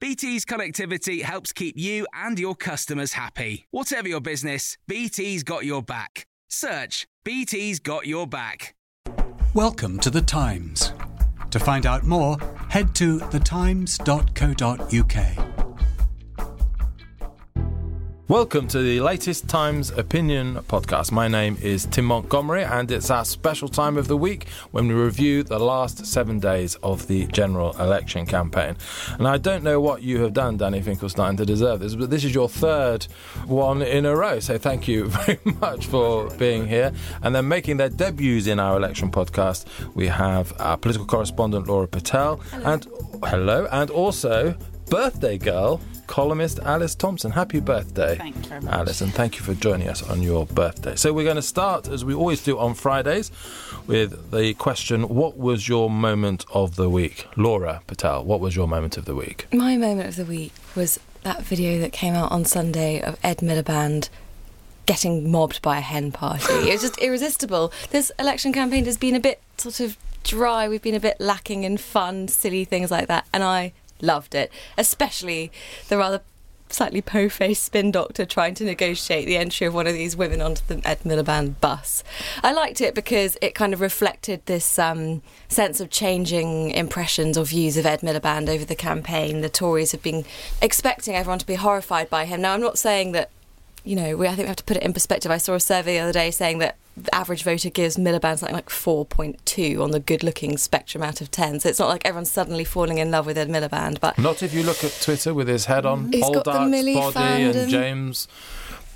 BT's connectivity helps keep you and your customers happy. Whatever your business, BT's got your back. Search BT's got your back. Welcome to The Times. To find out more, head to thetimes.co.uk. Welcome to the latest Times Opinion podcast. My name is Tim Montgomerie, and it's our special time of the week when we review the last seven days of the general election campaign. And I don't know what you have done, Danny Finkelstein, to deserve this, but this is your third one in a row. So thank you very much for being here. And then making their debuts in our election podcast, we have our political correspondent Laura Pitel, Hello. and hello, and also birthday girl columnist Alice Thomson. Happy birthday, Thank you very much. Alice, and thank you for joining us on your birthday. So we're going to start, as we always do on Fridays, with the question: What was your moment of the week, Laura Pitel? What was your moment of the week? My moment of the week was that video that came out on Sunday of Ed Miliband getting mobbed by a hen party. it was just irresistible. This election campaign has been a bit sort of dry. We've been a bit lacking in fun, silly things like that, and I loved it, especially the rather slightly po-faced spin doctor trying to negotiate the entry of one of these women onto the Ed Miliband bus. I liked it because it kind of reflected this um, sense of changing impressions or views of Ed Miliband over the campaign. The Tories have been expecting everyone to be horrified by him. Now, I'm not saying that, you know, we, I think we have to put it in perspective. I saw a survey the other day saying that the average voter gives Miliband something like 4.2 on the good looking spectrum out of 10. So it's not like everyone's suddenly falling in love with Ed Miliband, but Not if you look at Twitter with his head on He's the Poldark's body fandom. and James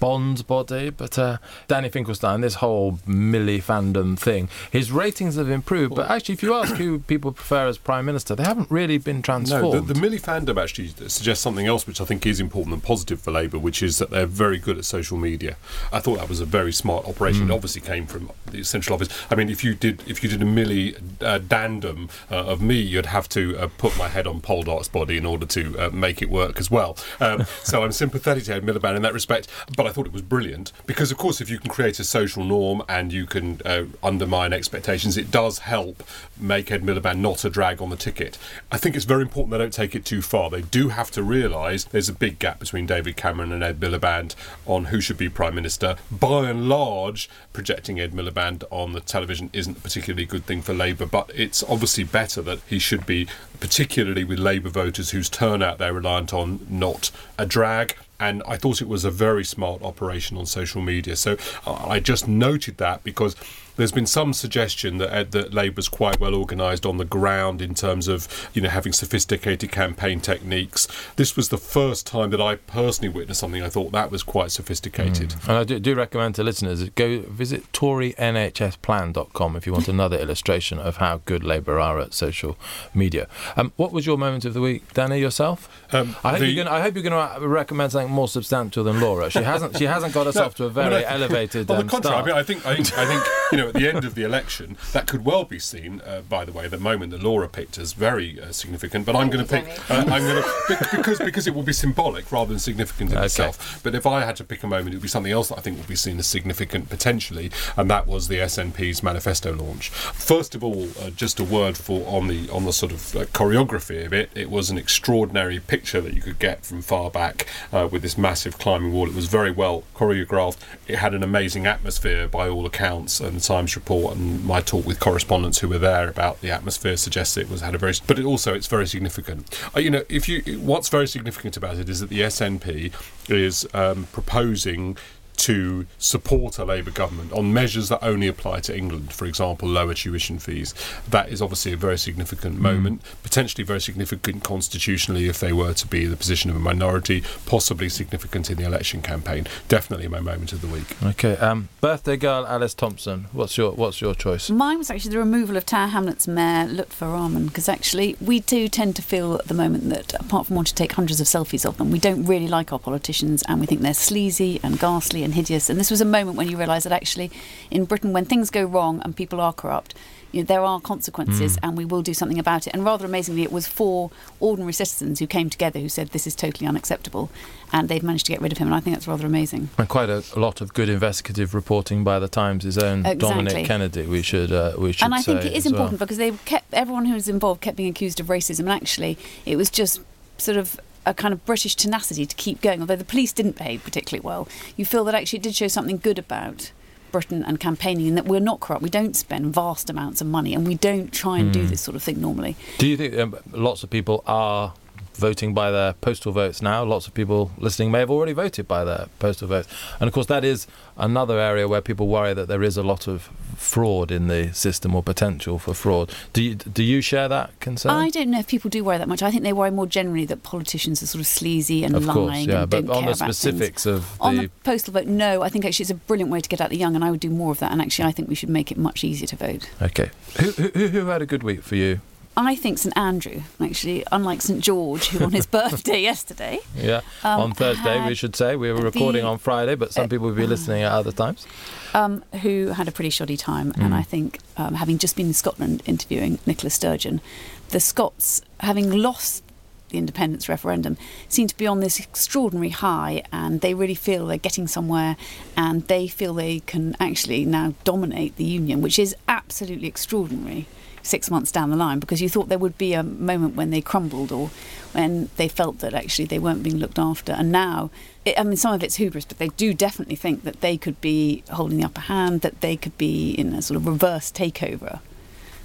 Bond's body, but uh, Danny Finkelstein, this whole Milifandom thing, his ratings have improved. But actually, if you ask who people prefer as prime minister, they haven't really been No, transformed. the, the Milifandom actually suggests something else which I think is important and positive for Labour, which is that they're very good at social media. I thought that was a very smart operation. It obviously came from the central office. I mean, if you did if you did a Millie uh, dandom uh, of me, you'd have to uh, put my head on Poldark's body in order to uh, make it work as well. Um, so I'm sympathetic to Ed Miliband in that respect, but I thought it was brilliant because, of course, if you can create a social norm and you can uh, undermine expectations, it does help make Ed Miliband not a drag on the ticket. I think it's very important they don't take it too far. They do have to realise there's a big gap between David Cameron and Ed Miliband on who should be Prime Minister. By and large, projecting Ed Miliband on the television isn't a particularly good thing for Labour, but it's obviously better that he should be, particularly with Labour voters whose turnout they're reliant on, not a drag and I thought it was a very smart operation on social media. So I just noted that because there's been some suggestion that uh, that Labour's quite well organised on the ground in terms of you know having sophisticated campaign techniques. This was the first time that I personally witnessed something I thought that was quite sophisticated. and I do, do recommend to listeners go visit ToryNHSPlan.com if you want another illustration of how good Labour are at social media. Um, what was your moment of the week, Danny? Yourself? Um, I hope the- you're going. I hope you're going to recommend something more substantial than Laura. She hasn't. She hasn't got herself No, to a very I- elevated. On um, the contrary, I mean, I think, I think, I think, you know, at the end of the election, that could well be seen. Uh, by the way, the moment that Laura picked as very uh, significant. But I'm going to pick. Uh, I'm going to because because it will be symbolic rather than significant in Okay. itself. But if I had to pick a moment, it would be something else that I think will be seen as significant potentially, and that was the SNP's manifesto launch. First of all, uh, just a word for on the on the sort of uh, choreography of it. It was an extraordinary picture that you could get from far back uh, with this massive climbing wall. It was very well choreographed. It had an amazing atmosphere by all accounts, and the Times report and my talk with correspondents who were there about the atmosphere suggests it was had a very. But it also it's very significant. Uh, you know, if you what's very significant about it is that the SNP is um, proposing to support a Labour government on measures that only apply to England, for example, lower tuition fees. That is obviously a very significant moment, potentially very significant constitutionally if they were to be in the position of a minority, possibly significant in the election campaign. Definitely my moment of the week. Okay. Um, birthday girl Alice Thomson. What's your What's your choice? Mine was actually the removal of Tower Hamlets Mayor Lutfur Rahman because actually we do tend to feel at the moment that apart from wanting to take hundreds of selfies of them, we don't really like our politicians and we think they're sleazy and ghastly and hideous. And this was a moment when you realise that actually in Britain, when things go wrong and people are corrupt, you know, there are consequences and we will do something about it. And rather amazingly, it was four ordinary citizens who came together who said this is totally unacceptable and they've managed to get rid of him. And I think that's rather amazing. And quite a, a lot of good investigative reporting by the Times' own Exactly. Dominic Kennedy. We should uh, we should and I think it is as well. important because they kept everyone who was involved kept being accused of racism, and actually it was just sort of a kind of British tenacity to keep going. Although the police didn't behave particularly well, you feel that actually it did show something good about Britain and campaigning, and that we're not corrupt. We don't spend vast amounts of money, and we don't try and Hmm. do this sort of thing normally. Do you think um, lots of people are voting by their postal votes now? Lots of people listening may have already voted by their postal votes. And of course, that is another area where people worry that there is a lot of fraud in the system or potential for fraud. Do you, do you share that concern? I don't know if people do worry that much. I think they worry more generally that politicians are sort of sleazy and of lying course, yeah. and But don't on care the about things. specifics of On the. the postal vote, no. I think actually it's a brilliant way to get out the young, and I would do more of that. And actually, I think we should make it much easier to vote. Okay. Who, who, who had a good week for you? I think St Andrew, actually, unlike St George, who on his birthday yesterday, Yeah. Um, on Thursday, we should say. We were the- recording on Friday, but some uh, people will be listening at other times. um, who had a pretty shoddy time. And Mm. I think, um, having just been in Scotland interviewing Nicola Sturgeon, the Scots, having lost the independence referendum, seem to be on this extraordinary high and they really feel they're getting somewhere and they feel they can actually now dominate the union, which is absolutely extraordinary six months down the line because you thought there would be a moment when they crumbled or when they felt that actually they weren't being looked after. And now, it, I mean, some of it's hubris, but they do definitely think that they could be holding the upper hand, that they could be in a sort of reverse takeover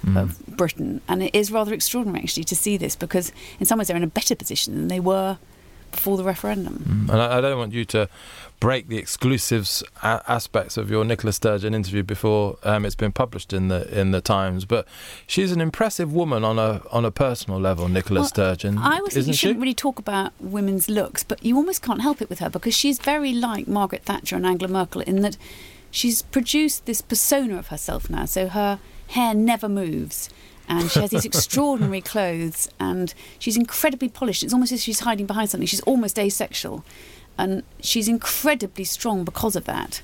Mm. of Britain. And it is rather extraordinary actually to see this because in some ways they're in a better position than they were before the referendum. Mm. And I, I don't want you to break the exclusives a- aspects of your Nicola Sturgeon interview before um, it's been published in the in the Times. But she's an impressive woman on a on a personal level, Nicola Well, Sturgeon. I always think you shouldn't really talk about women's looks, but you almost can't help it with her because she's very like Margaret Thatcher and Angela Merkel in that she's produced this persona of herself now. So her hair never moves. And she has these extraordinary clothes, and she's incredibly polished. It's almost as if she's hiding behind something. She's almost asexual, and she's incredibly strong because of that.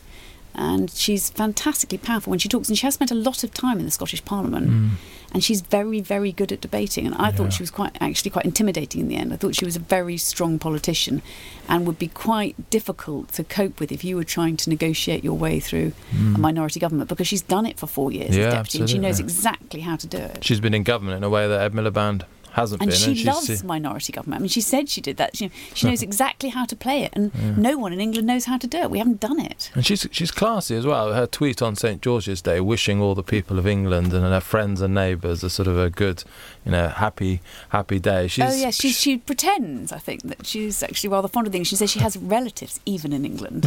And she's fantastically powerful when she talks, and she has spent a lot of time in the Scottish Parliament Mm. and she's very very good at debating and i Yeah. thought she was quite actually quite intimidating in the end i thought she was a very strong politician and would be quite difficult to cope with if you were trying to negotiate your way through a minority government because she's done it for four years Mm. Yeah, as deputy and she knows exactly how to do it She's been in government in a way that Ed Miliband hasn't and been. she she's loves minority government. I mean, she said she did that. She, she knows exactly how to play it, and no one in England knows how to do it. We haven't done it. And she's she's classy as well. Her tweet on St George's Day, wishing all the people of England and her friends and neighbours a sort of a good, you know, happy happy day. Oh, she's, oh yes, she, she pretends. I think that she's actually rather fond of things. She says she has relatives even in England,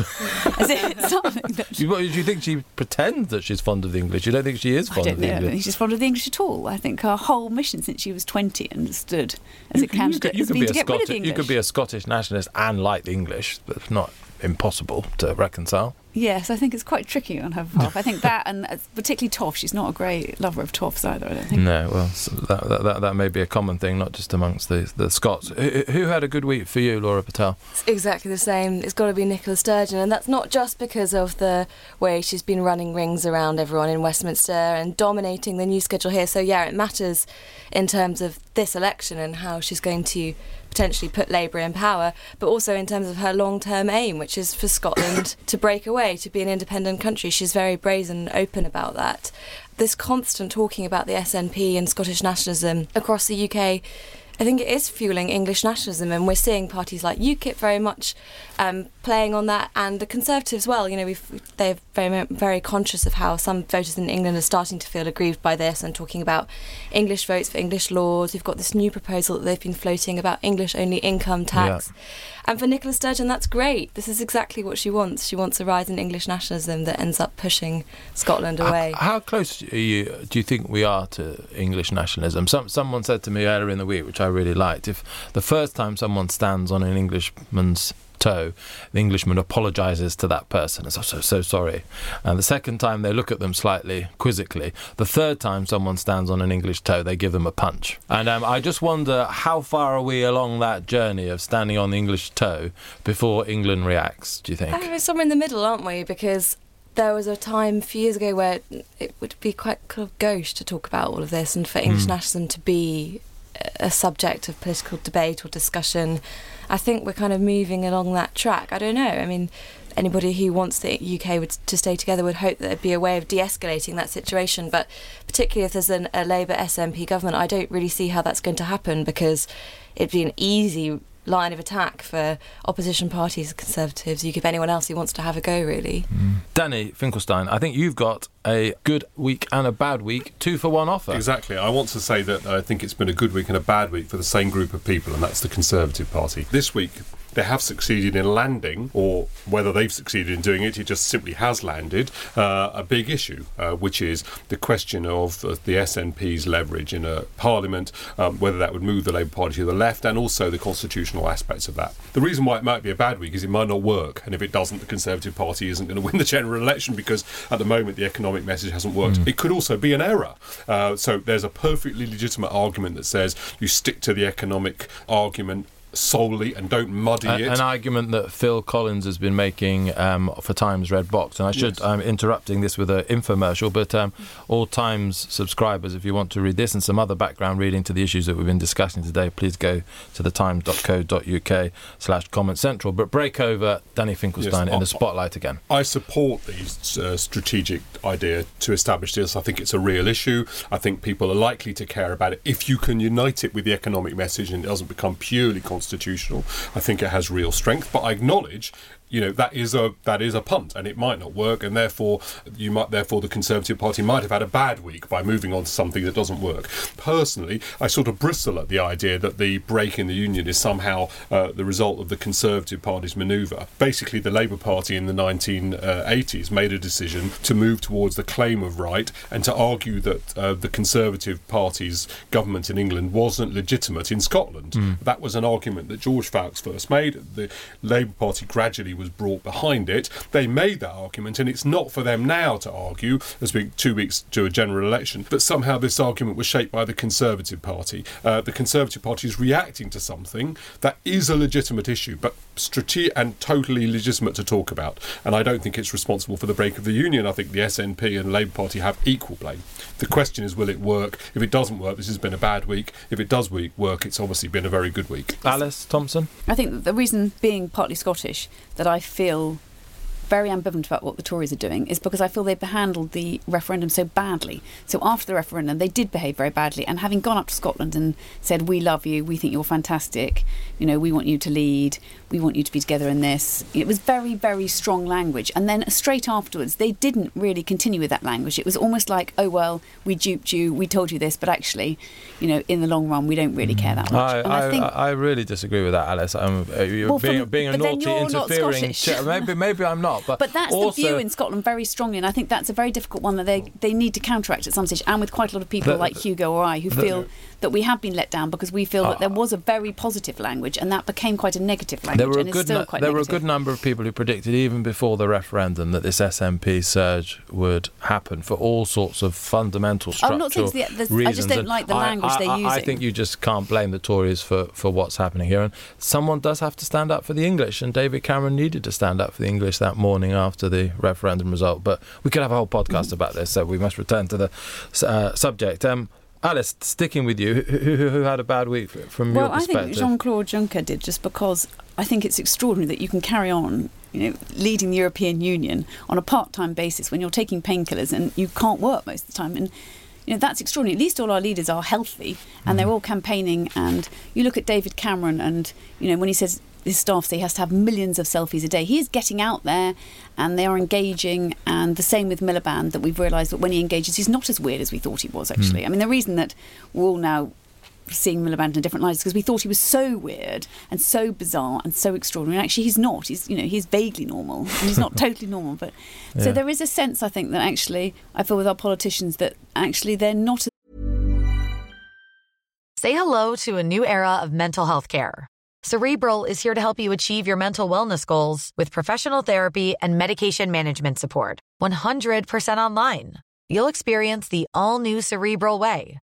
as if it's something that. Do you, you think she pretends that she's fond of the English? You don't think she is I don't of the know. I don't English? think she's fond of the English at all. I think her whole mission since she was 20 and stood as a You- you candidate could- you could be a get rid of the Scottish- You could be a Scottish nationalist and like the English. but it's not impossible to reconcile. Yes, I think it's quite tricky on her behalf. I think that, and uh, particularly toff. She's not a great lover of toffs either. I don't think. No, well, so that, that, that, that may be a common thing, not just amongst the, the Scots. Who, who had a good week for you, Laura Pitel? It's exactly the same. It's got to be Nicola Sturgeon, and that's not just because of the way she's been running rings around everyone in Westminster and dominating the news schedule here. So yeah, it matters in terms of this election and how she's going to potentially put Labour in power, but also in terms of her long term aim, which is for Scotland to break away, to be an independent country. She's very brazen and open about that. This constant talking about the SNP and Scottish nationalism across the UK. I think it is fueling English nationalism, and we're seeing parties like UKIP very much um, playing on that, and the Conservatives. as Well, you know, we've, they're very, very conscious of how some voters in England are starting to feel aggrieved by this, and talking about English votes for English laws. We've got this new proposal that they've been floating about English-only income tax. Yeah. And for Nicola Sturgeon, that's great. This is exactly what she wants. She wants a rise in English nationalism that ends up pushing Scotland away. How, how close are you, do you think we are to English nationalism? Some, someone said to me earlier in the week, which I really liked, if the first time someone stands on an Englishman's toe, the Englishman apologises to that person and says, so, so sorry. And the second time they look at them slightly quizzically. The third time someone stands on an English toe, they give them a punch. And um, I just wonder how far are we along that journey of standing on the English toe before England reacts, do you think? I think we're somewhere in the middle, aren't we? Because there was a time a few years ago where it would be quite kind of gauche to talk about all of this and for English Mm. nationalism to be a subject of political debate or discussion. I think we're kind of moving along that track. I don't know. I mean, anybody who wants the UK would, to stay together would hope that there'd be a way of de escalating that situation. But particularly if there's an, a Labour SNP government, I don't really see how that's going to happen because it'd be an easy line of attack for opposition parties, Conservatives, you give anyone else who wants to have a go, really. Danny Finkelstein, I think you've got a good week and a bad week, two for one offer. Exactly. I want to say that I think it's been a good week and a bad week for the same group of people, and that's the Conservative Party. This week, they have succeeded in landing, or whether they've succeeded in doing it, it just simply has landed, uh, a big issue, uh, which is the question of uh, the SNP's leverage in a parliament, um, whether that would move the Labour Party to the left, and also the constitutional aspects of that. The reason why it might be a bad week is it might not work, and if it doesn't, the Conservative Party isn't going to win the general election because at the moment the economic message hasn't worked. It could also be an error. Uh, so there's a perfectly legitimate argument that says you stick to the economic argument solely and don't muddy A- it. an argument that Phil Collins has been making um, for Times Red Box, and I should Yes. I'm interrupting this with an infomercial, but um, all Times subscribers, if you want to read this and some other background reading to the issues that we've been discussing today, please go to the times.co.uk slash comment central. But break over Danny Finkelstein Yes, in the spotlight again. I support the uh, strategic idea to establish this. I think it's a real issue. I think people are likely to care about it if you can unite it with the economic message and it doesn't become purely constitutional. I think it has real strength. But I acknowledge. You know that is a that is a punt, and it might not work, and therefore you might therefore the Conservative Party might have had a bad week by moving on to something that doesn't work. Personally, I sort of bristle at the idea that the break in the union is somehow uh, the result of the Conservative Party's manoeuvre. Basically, the Labour Party in the 1980s made a decision to move towards the claim of right and to argue that uh, the Conservative Party's government in England wasn't legitimate in Scotland. That was an argument that George Foulkes first made. The Labour Party gradually was brought behind it. They made that argument, and it's not for them now to argue, as we two weeks to a general election, that somehow this argument was shaped by the Conservative Party. Uh, the Conservative Party is reacting to something that is a legitimate issue, but strate- and totally legitimate to talk about. And I don't think it's responsible for the break of the union. I think the SNP and Labour Party have equal blame. The question is, will it work? If it doesn't work, this has been a bad week. If it does work, it's obviously been a very good week. Alice Thomson? I think the reason being partly Scottish that I feel very ambivalent about what the Tories are doing is because I feel they've handled the referendum so badly. So after the referendum, they did behave very badly. And having gone up to Scotland and said, "We love you. We think you're fantastic. You know, we want you to lead. We want you to be together in this." It was very, very strong language. And then straight afterwards, they didn't really continue with that language. It was almost like, "Oh well, we duped you. We told you this, but actually, you know, in the long run, we don't really care that much." I, and I, I think I really disagree with that, Alice. Um, you're Well, being, from- being a naughty, interfering. Maybe, maybe I'm not. But, But that's also, the view in Scotland very strongly, and I think that's a very difficult one that they they need to counteract at some stage. And with quite a lot of people The- like Hugo or I who the- feel that we have been let down because we feel that there ah. was a very positive language, and that became quite a negative language, There were a and good still nu- quite there were a good number of people who predicted even before the referendum that this SNP surge would happen for all sorts of fundamental I'm structural not saying the- the- I just don't And like the I- language I, they're I, I think you just can't blame the Tories for, for what's happening here. And someone does have to stand up for the English, and David Cameron needed to stand up for the English that morning after the referendum result. But we could have a whole podcast about this, so we must return to the uh, subject. Um, Alice, sticking with you, who, who, who had a bad week from well, your I think Jean Claude Juncker did just because I think it's extraordinary that you can carry on, you know, leading the European Union on a part-time basis when you're taking painkillers and you can't work most of the time. And you know that's extraordinary. At least all our leaders are healthy and they're mm. all campaigning. And you look at David Cameron, and you know when he says his staff say he has to have millions of selfies a day, he is getting out there, and they are engaging. And the same with Miliband, that we've realised that when he engages, he's not as weird as we thought he was. Actually, mm. I mean the reason that we're all now seeing Miliband in different lights because we thought he was so weird and so bizarre and so extraordinary. And actually, he's not. He's you know he's vaguely normal and he's not totally normal. But so there is a sense I think that actually I feel with our politicians that actually they're not Say hello to a new era of mental health care. Cerebral is here to help you achieve your mental wellness goals with professional therapy and medication management support. 100% online. You'll experience the all new Cerebral Way,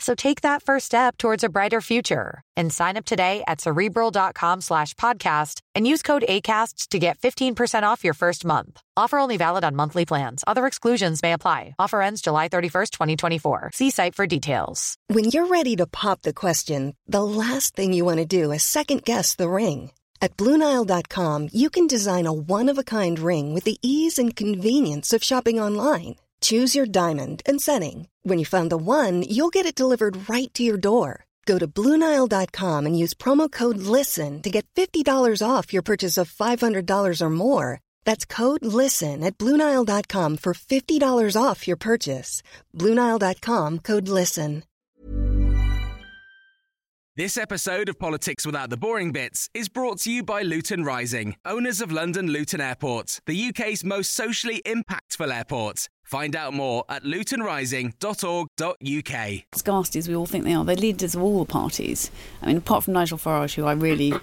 So take that first step towards a brighter future and sign up today at cerebral.com slash podcast and use code ACAST to get 15% off your first month. Offer only valid on monthly plans. Other exclusions may apply. Offer ends July 31st, 2024. See site for details. When you're ready to pop the question, the last thing you want to do is second guess the ring. At Bluenile.com, you can design a one of a kind ring with the ease and convenience of shopping online. Choose your diamond and setting. When you find the one, you'll get it delivered right to your door. Go to Bluenile.com and use promo code LISTEN to get $50 off your purchase of $500 or more. That's code LISTEN at Bluenile.com for $50 off your purchase. Bluenile.com code LISTEN. This episode of Politics Without the Boring Bits is brought to you by Luton Rising, owners of London Luton Airport, the UK's most socially impactful airport. Find out more at lutonrising.org.uk. as ghastly as we all think they are. They're leaders of all the parties. I mean, apart from Nigel Farage, who I really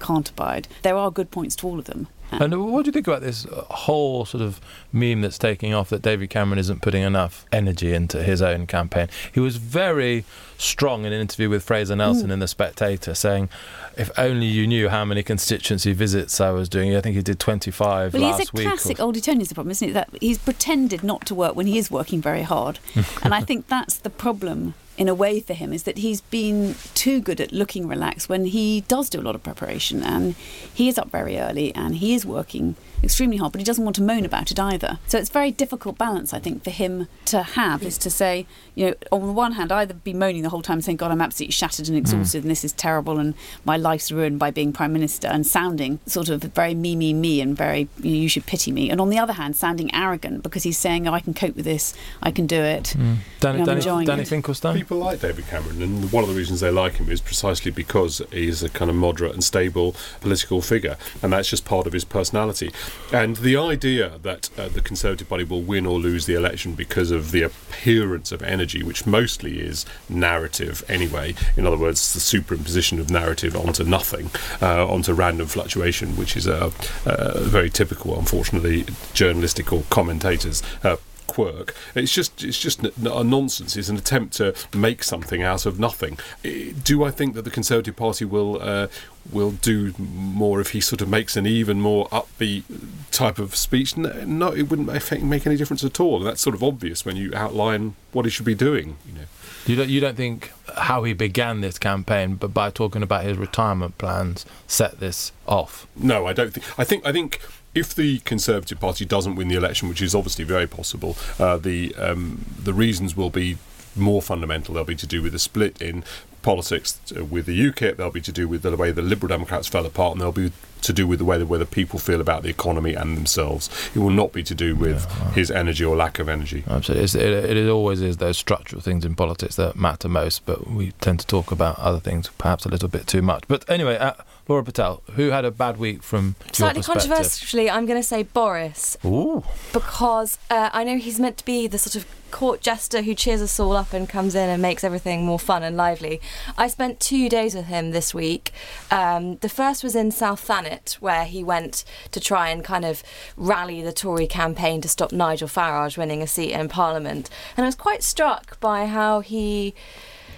can't abide, there are good points to all of them. And what do you think about this uh, whole sort of meme that's taking off that David Cameron isn't putting enough energy into his own campaign? He was very strong in an interview with Fraser Nelson in The Spectator, saying, "If only you knew how many constituency visits I was doing. I think he did 25 Well, last he's a classic or- old Etonian, the problem, isn't it? That he's pretended not to work when he is working very hard. and I think that's the problem in a way for him is that he's been too good at looking relaxed when he does do a lot of preparation and he is up very early and he is working extremely hard but he doesn't want to moan about it either so it's a very difficult balance i think for him to have is to say you know on the one hand either be moaning the whole time saying god i'm absolutely shattered and hmm. exhausted and this is terrible and my life's ruined by being prime minister and sounding sort of very me me me and very you, know, you should pity me and on the other hand sounding arrogant because he's saying oh, i can cope with this i can do it hmm. Danny, I'm Danny, enjoying Danny it. Finkelstein? People like David Cameron, and one of the reasons they like him is precisely because he's a kind of moderate and stable political figure, and that's just part of his personality. And the idea that uh, the Conservative Party will win or lose the election because of the appearance of energy, which mostly is narrative anyway, in other words, the superimposition of narrative onto nothing, uh, onto random fluctuation, which is a, a very typical, unfortunately, journalistic or commentators. Uh, quirk. It's just it's just a nonsense. It's an attempt to make something out of nothing. Do I think that the Conservative Party will uh, will do more if he sort of makes an even more upbeat type of speech? No, it wouldn't make, make any difference at all. And that's sort of obvious when you outline what he should be doing. You know. You don't, you don't think how he began this campaign, but by talking about his retirement plans, set this off? No, I don't think. I think. I think if the Conservative Party doesn't win the election, which is obviously very possible, uh, the um, the reasons will be more fundamental. They'll be to do with the split in politics uh, with the UKIP. They'll be to do with the way the Liberal Democrats fell apart, and they'll be to do with the way that whether people feel about the economy and themselves. It will not be to do with his energy or lack of energy. Absolutely, it's, it, it always is those structural things in politics that matter most, but we tend to talk about other things perhaps a little bit too much. But anyway, uh, Laura Pitel, who had a bad week from Slightly controversially, I'm going to say Boris Ooh, because uh, I know he's meant to be the sort of court jester who cheers us all up and comes in and makes everything more fun and lively. I spent two days with him this week. Um, the first was in South Thanet, where he went to try and kind of rally the Tory campaign to stop Nigel Farage winning a seat in Parliament. And I was quite struck by how he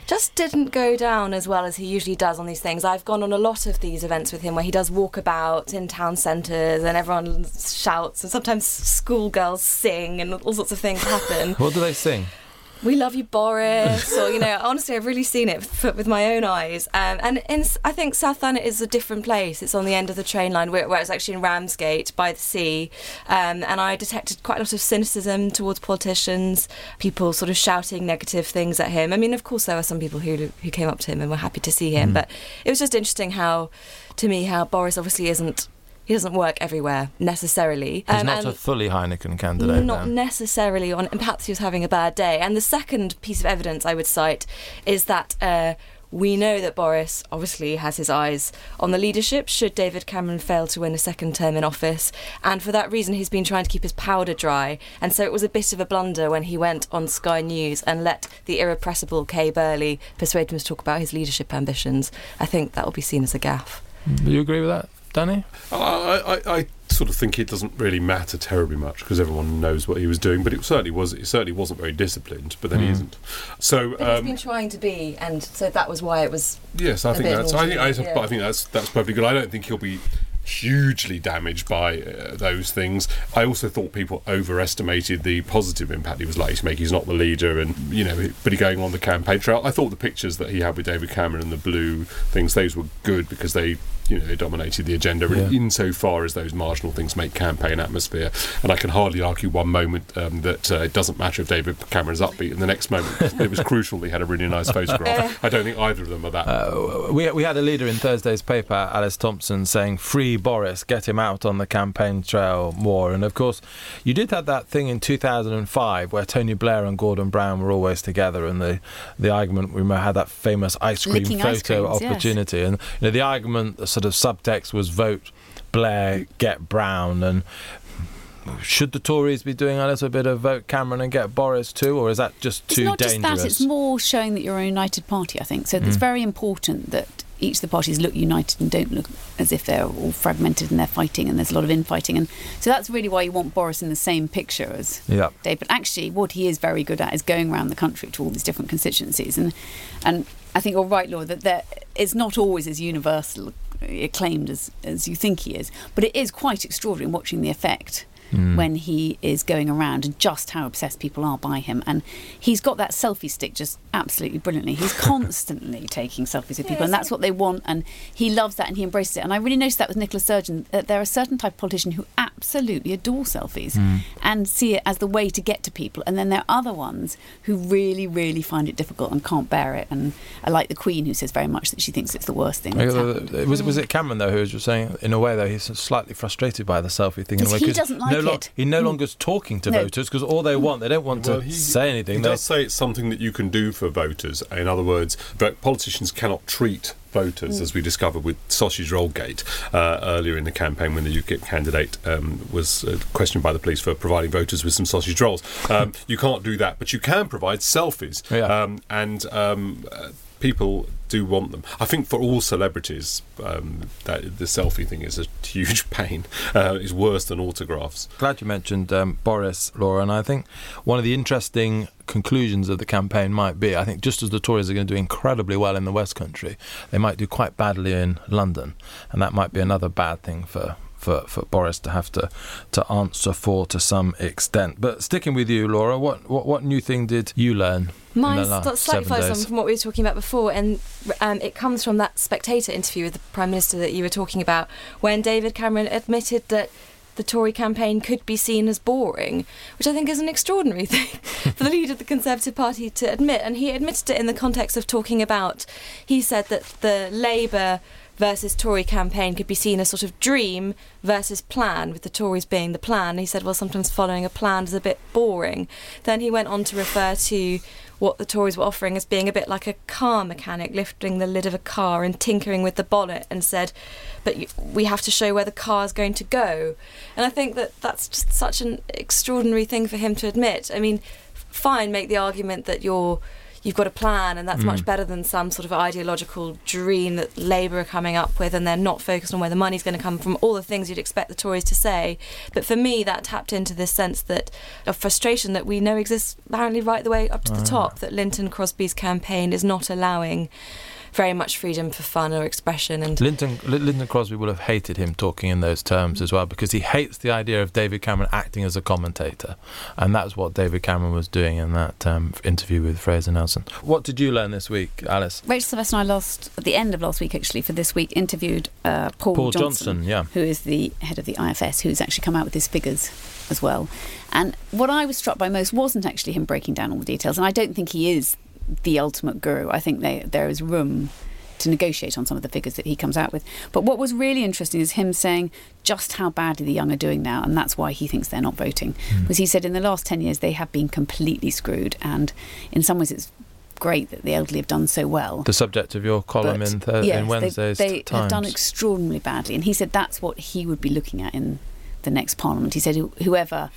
just didn't go down as well as he usually does on these things. I've gone on a lot of these events with him where he does walkabouts in town centres and everyone shouts and sometimes schoolgirls sing and all sorts of things happen. what do they sing? We love you, Boris, or you know, honestly, I've really seen it with my own eyes. Um, and in, I think South Thanet is a different place. It's on the end of the train line, where, where it's actually in Ramsgate by the sea. Um, and I detected quite a lot of cynicism towards politicians, people sort of shouting negative things at him. I mean, of course, there were some people who who came up to him and were happy to see him, but it was just interesting how, to me, how Boris obviously isn't. He doesn't work everywhere necessarily. He's Um, not a fully Heineken candidate. not then. necessarily on, and perhaps he was having a bad day. And the second piece of evidence I would cite is that uh, we know that Boris obviously has his eyes on the leadership should David Cameron fail to win a second term in office. And for that reason, he's been trying to keep his powder dry. And so it was a bit of a blunder when he went on Sky News and let the irrepressible Kay Burley persuade him to talk about his leadership ambitions. I think that will be seen as a gaffe. Do you agree with that, Danny? I, I, I sort of think it doesn't really matter terribly much because everyone knows what he was doing, but it certainly was. It certainly wasn't very disciplined, but then he Mm. isn't. So But he's um, been trying to be, and so that was why it was yes, I a think bit that's. I think, I, naughty, yeah. I think that's that's perfectly good. I don't think he'll be hugely damaged by uh, those things. I also thought people overestimated the positive impact he was likely to make. He's not the leader, and you know, but he going on the campaign trail. I thought the pictures that he had with David Cameron and the blue things, those were good because they. You know, they dominated the agenda Yeah. insofar as those marginal things make campaign atmosphere. And I can hardly argue one moment um, that uh, it doesn't matter if David Cameron's upbeat, and the next moment it was crucial that he had a really nice photograph. I don't think either of them are that. Uh, we, we had a leader in Thursday's paper, Alice Thomson, saying, Free Boris, get him out on the campaign trail more. And of course, you did have that thing in 2005 where Tony Blair and Gordon Brown were always together, and the, the argument, we had that famous ice cream Licking photo ice creams, yes. opportunity. And you know, the argument, the sort of subtext was vote Blair, get Brown. And should the Tories be doing a little bit of vote Cameron and get Boris too, or is that just It's too not dangerous? just that; it's more showing that you're a united party. I think so. It's Mm. very important that each of the parties look united and don't look as if they're all fragmented and they're fighting and there's a lot of infighting. And so that's really why you want Boris in the same picture as Yeah. Dave. But actually, what he is very good at is going around the country to all these different constituencies. And and I think you're right, Laura, that there it's not always as universal acclaimed as as you think he is, but it is quite extraordinary watching the effect Mm. when he is going around and just how obsessed people are by him. And he's got that selfie stick just absolutely brilliantly. He's constantly taking selfies with people, and that's what they want. And he loves that and he embraces it. And I really noticed that with Nicola Sturgeon that there are certain type of politician who absolutely adore selfies Mm. and see it as the way to get to people. And then there are other ones who really, really find it difficult and can't bear it. And I like the Queen, who says very much that she thinks it's the worst thing that's happened. Was, was it Cameron though who was just saying, in a way though, he's slightly frustrated by the selfie thing. In a way, Because he 'cause doesn't like no lo- it. he no Mm. longer is talking to No. voters because all they want, they don't want Well, to he- say anything. He They- does say it's something that you can do for voters. In other words, but politicians cannot treat voters, as we discovered with Sausage Roll Gate uh, earlier in the campaign when the UKIP candidate um, was uh, questioned by the police for providing voters with some sausage rolls. Um, you can't do that, but you can provide selfies. Yeah. Um, and um, uh, people do want them. I think for all celebrities, um, that the selfie thing is a huge pain. Uh, it's worse than autographs. Glad you mentioned um, Boris, Laura, and I think one of the interesting conclusions of the campaign might be I think just as the Tories are going to do incredibly well in the West Country, they might do quite badly in London, and that might be another bad thing for. For, for Boris to have to, to answer for to some extent. But sticking with you, Laura, what, what, what new thing did you learn? in Mine's the last slightly follows on from what we were talking about before, and um, it comes from that Spectator interview with the Prime Minister that you were talking about, when David Cameron admitted that the Tory campaign could be seen as boring, which I think is an extraordinary thing for the leader of the Conservative Party to admit. And he admitted it in the context of talking about, he said that the Labour versus Tory campaign could be seen as sort of dream versus plan, with the Tories being the plan. He said, well, sometimes following a plan is a bit boring. Then he went on to refer to what the Tories were offering as being a bit like a car mechanic lifting the lid of a car and tinkering with the bonnet and said, but we have to show where the car is going to go. And I think that that's just such an extraordinary thing for him to admit. I mean, fine, make the argument that you're you've got a plan, and that's mm. much better than some sort of ideological dream that Labour are coming up with, and they're not focused on where the money's going to come from. All the things you'd expect the Tories to say, but for me, that tapped into this sense that of frustration that we know exists apparently right the way up to the ah. top. That Lynton Crosby's campaign is not allowing very much freedom for fun or expression. And Lynton, Lynton Crosby would have hated him talking in those terms as well because he hates the idea of David Cameron acting as a commentator, and that's what David Cameron was doing in that um, interview with Fraser Nelson. What did you learn this week, Alice? Rachel Sylvester and I last at the end of last week, actually, for this week, interviewed uh, Paul, Paul Johnson, Johnson, yeah, who is the head of the IFS, who's actually come out with his figures as well. And what I was struck by most wasn't actually him breaking down all the details, and I don't think he is the ultimate guru. I think they, there is room to negotiate on some of the figures that he comes out with. But what was really interesting is him saying just how badly the young are doing now, and that's why he thinks they're not voting. Mm. Because he said in the last 10 years they have been completely screwed, and in some ways it's great that the elderly have done so well. The subject of your column but in, th- yes, in Wednesday's They, they Times. have done extraordinarily badly, and he said that's what he would be looking at in the next parliament. He said whoever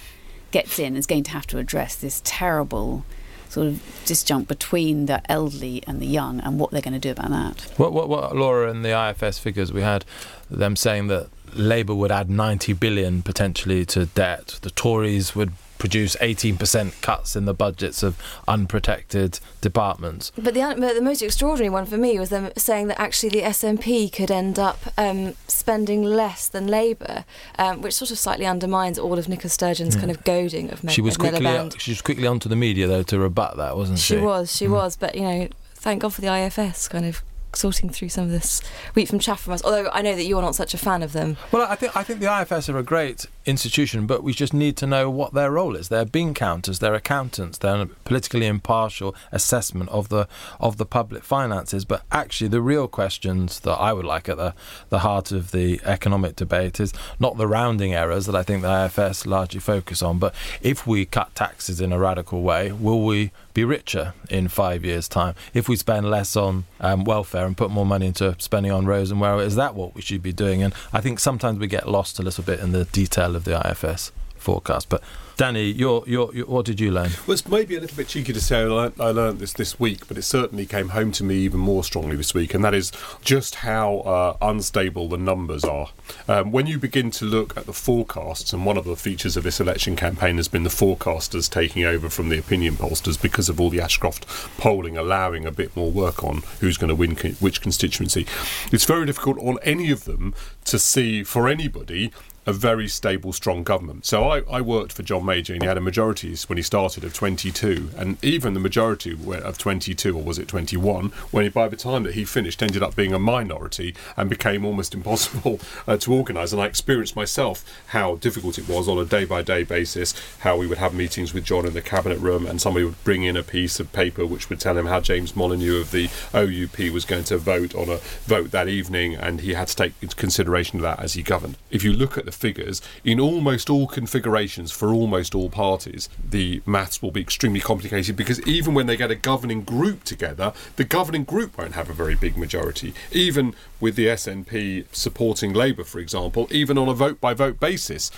gets in is going to have to address this terrible sort of disjunct between the elderly and the young and what they're going to do about that. What, what, what Laura and the IFS figures we had them saying that Labour would add 90 billion potentially to debt. The Tories would produce 18% cuts in the budgets of unprotected departments. But the, but the most extraordinary one for me was them saying that actually the SNP could end up um, spending less than Labour, um, which sort of slightly undermines all of Nicola Sturgeon's yeah. kind of goading of She was quickly she was quickly onto the media though to rebut that, wasn't she? She was, she mm. was, but you know, thank God for the IFS kind of sorting through some of this wheat from chaff from us. Although I know that you're not such a fan of them. Well, I think I think the IFS are a great institution, but we just need to know what their role is. They're bean counters, they're accountants, they're a politically impartial assessment of the of the public finances. But actually, the real questions that I would like at the the heart of the economic debate is not the rounding errors that I think the IFS largely focus on, but if we cut taxes in a radical way, will we be richer in five years' time? If we spend less on um, welfare and put more money into spending on roads and where is that what we should be doing? And I think sometimes we get lost a little bit in the detail of the IFS forecast. But Danny, what did you learn? Well, it's maybe a little bit cheeky to say I learned, I learned, this this week, but it certainly came home to me even more strongly this week, and that is just how uh, unstable the numbers are. Um, when you begin to look at the forecasts, and one of the features of this election campaign has been the forecasters taking over from the opinion pollsters because of all the Ashcroft polling allowing a bit more work on who's going to win co- which constituency. It's very difficult on any of them to see for anybody a very stable, strong government. So I, I, worked for John Major, and he had a majority when he started of 22, and even the majority of 22, or was it 21, when he, by the time that he finished, ended up being a minority and became almost impossible uh, to organise. And I experienced myself how difficult it was on a day-by-day basis. How we would have meetings with John in the cabinet room, and somebody would bring in a piece of paper which would tell him how James Molyneux of the OUP was going to vote on a vote that evening, and he had to take into consideration that as he governed. If you look at the the figures in almost all configurations for almost all parties, the maths will be extremely complicated because even when they get a governing group together, the governing group won't have a very big majority. Even with the SNP supporting Labour, for example, even on a vote by vote basis,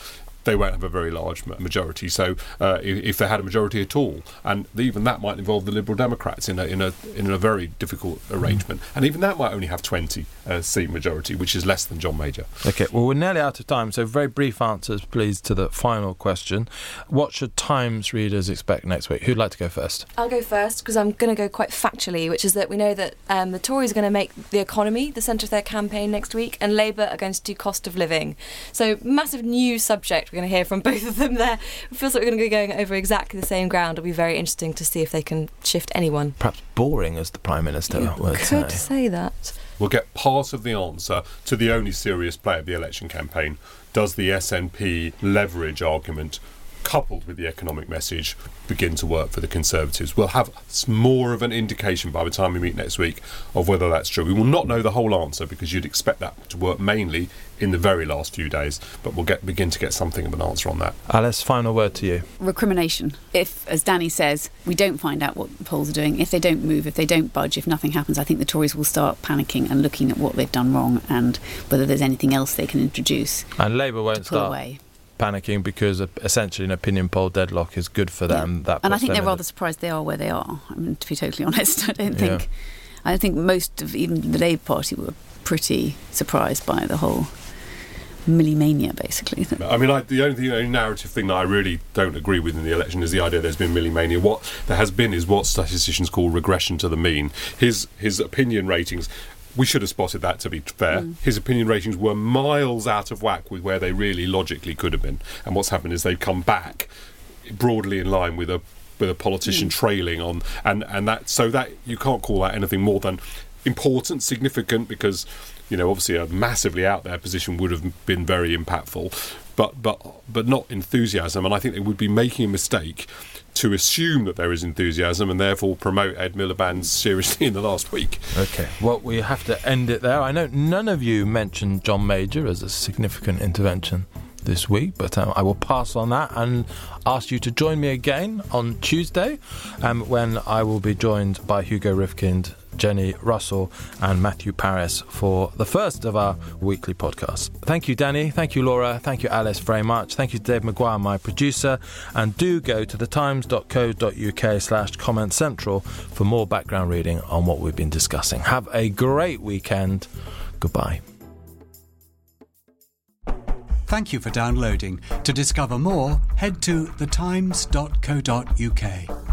they won't have a very large majority. So uh, if they had a majority at all, and even that might involve the Liberal Democrats in a in a in a very difficult arrangement, mm. and even that might only have 20 uh, seat majority, which is less than John Major. Okay, well we're nearly out of time, so very brief answers, please, to the final question. What should Times readers expect next week? Who'd like to go first? I'll go first because I'm going to go quite factually, which is that we know that um, the Tories are going to make the economy the centre of their campaign next week, and Labour are going to do cost of living. So massive new subject We're going to hear from both of them there. It feels like we're going to be going over exactly the same ground. It'll be very interesting to see if they can shift anyone. Perhaps boring, as the Prime Minister You would could say. say that. We'll get part of the answer to the only serious play of the election campaign. Does the SNP leverage argument, coupled with the economic message, begin to work for the Conservatives? We'll have more of an indication by the time we meet next week of whether that's true. We will not know the whole answer because you'd expect that to work mainly in the very last few days, but we'll get begin to get something of an answer on that. Alice, final word to you. recrimination. If, as Danny says, we don't find out what the polls are doing, if they don't move, if they don't budge, if nothing happens, I think the Tories will start panicking and looking at what they've done wrong and whether there's anything else they can introduce And Labour won't pull start away. Panicking because essentially an opinion poll deadlock is good for them. That and I think they're rather the- surprised they are where they are. I mean, to be totally honest, I don't Yeah. think. I think most of even the Labour Party were pretty surprised by the whole Milimania, basically. I mean, I, the only, thing, the only narrative thing that I really don't agree with in the election is the idea there's been Milimania. What there has been is what statisticians call regression to the mean. His his opinion ratings. We should have spotted that to be fair. Mm. His opinion ratings were miles out of whack with where they really logically could have been. And what's happened is they've come back broadly in line with a with a politician trailing on and and that so that you can't call that anything more than important, significant because you know obviously a massively out there position would have been very impactful, but but but not enthusiasm. And I think they would be making a mistake to assume that there is enthusiasm and therefore promote Ed Miliband seriously in the last week. Okay, well, we have to end it there. I know none of you mentioned John Major as a significant intervention this week, but um, I will pass on that and ask you to join me again on Tuesday um, when I will be joined by Hugo Rifkind, Jenni Russell, and Matthew Parris for the first of our weekly podcasts. Thank you, Danny. Thank you, Laura. Thank you, Alice, very much. Thank you, to Dave McGuire, my producer. And do go to thetimes.co.uk slash comment central for more background reading on what we've been discussing. Have a great weekend. Goodbye. Thank you for downloading. To discover more, head to thetimes.co.uk.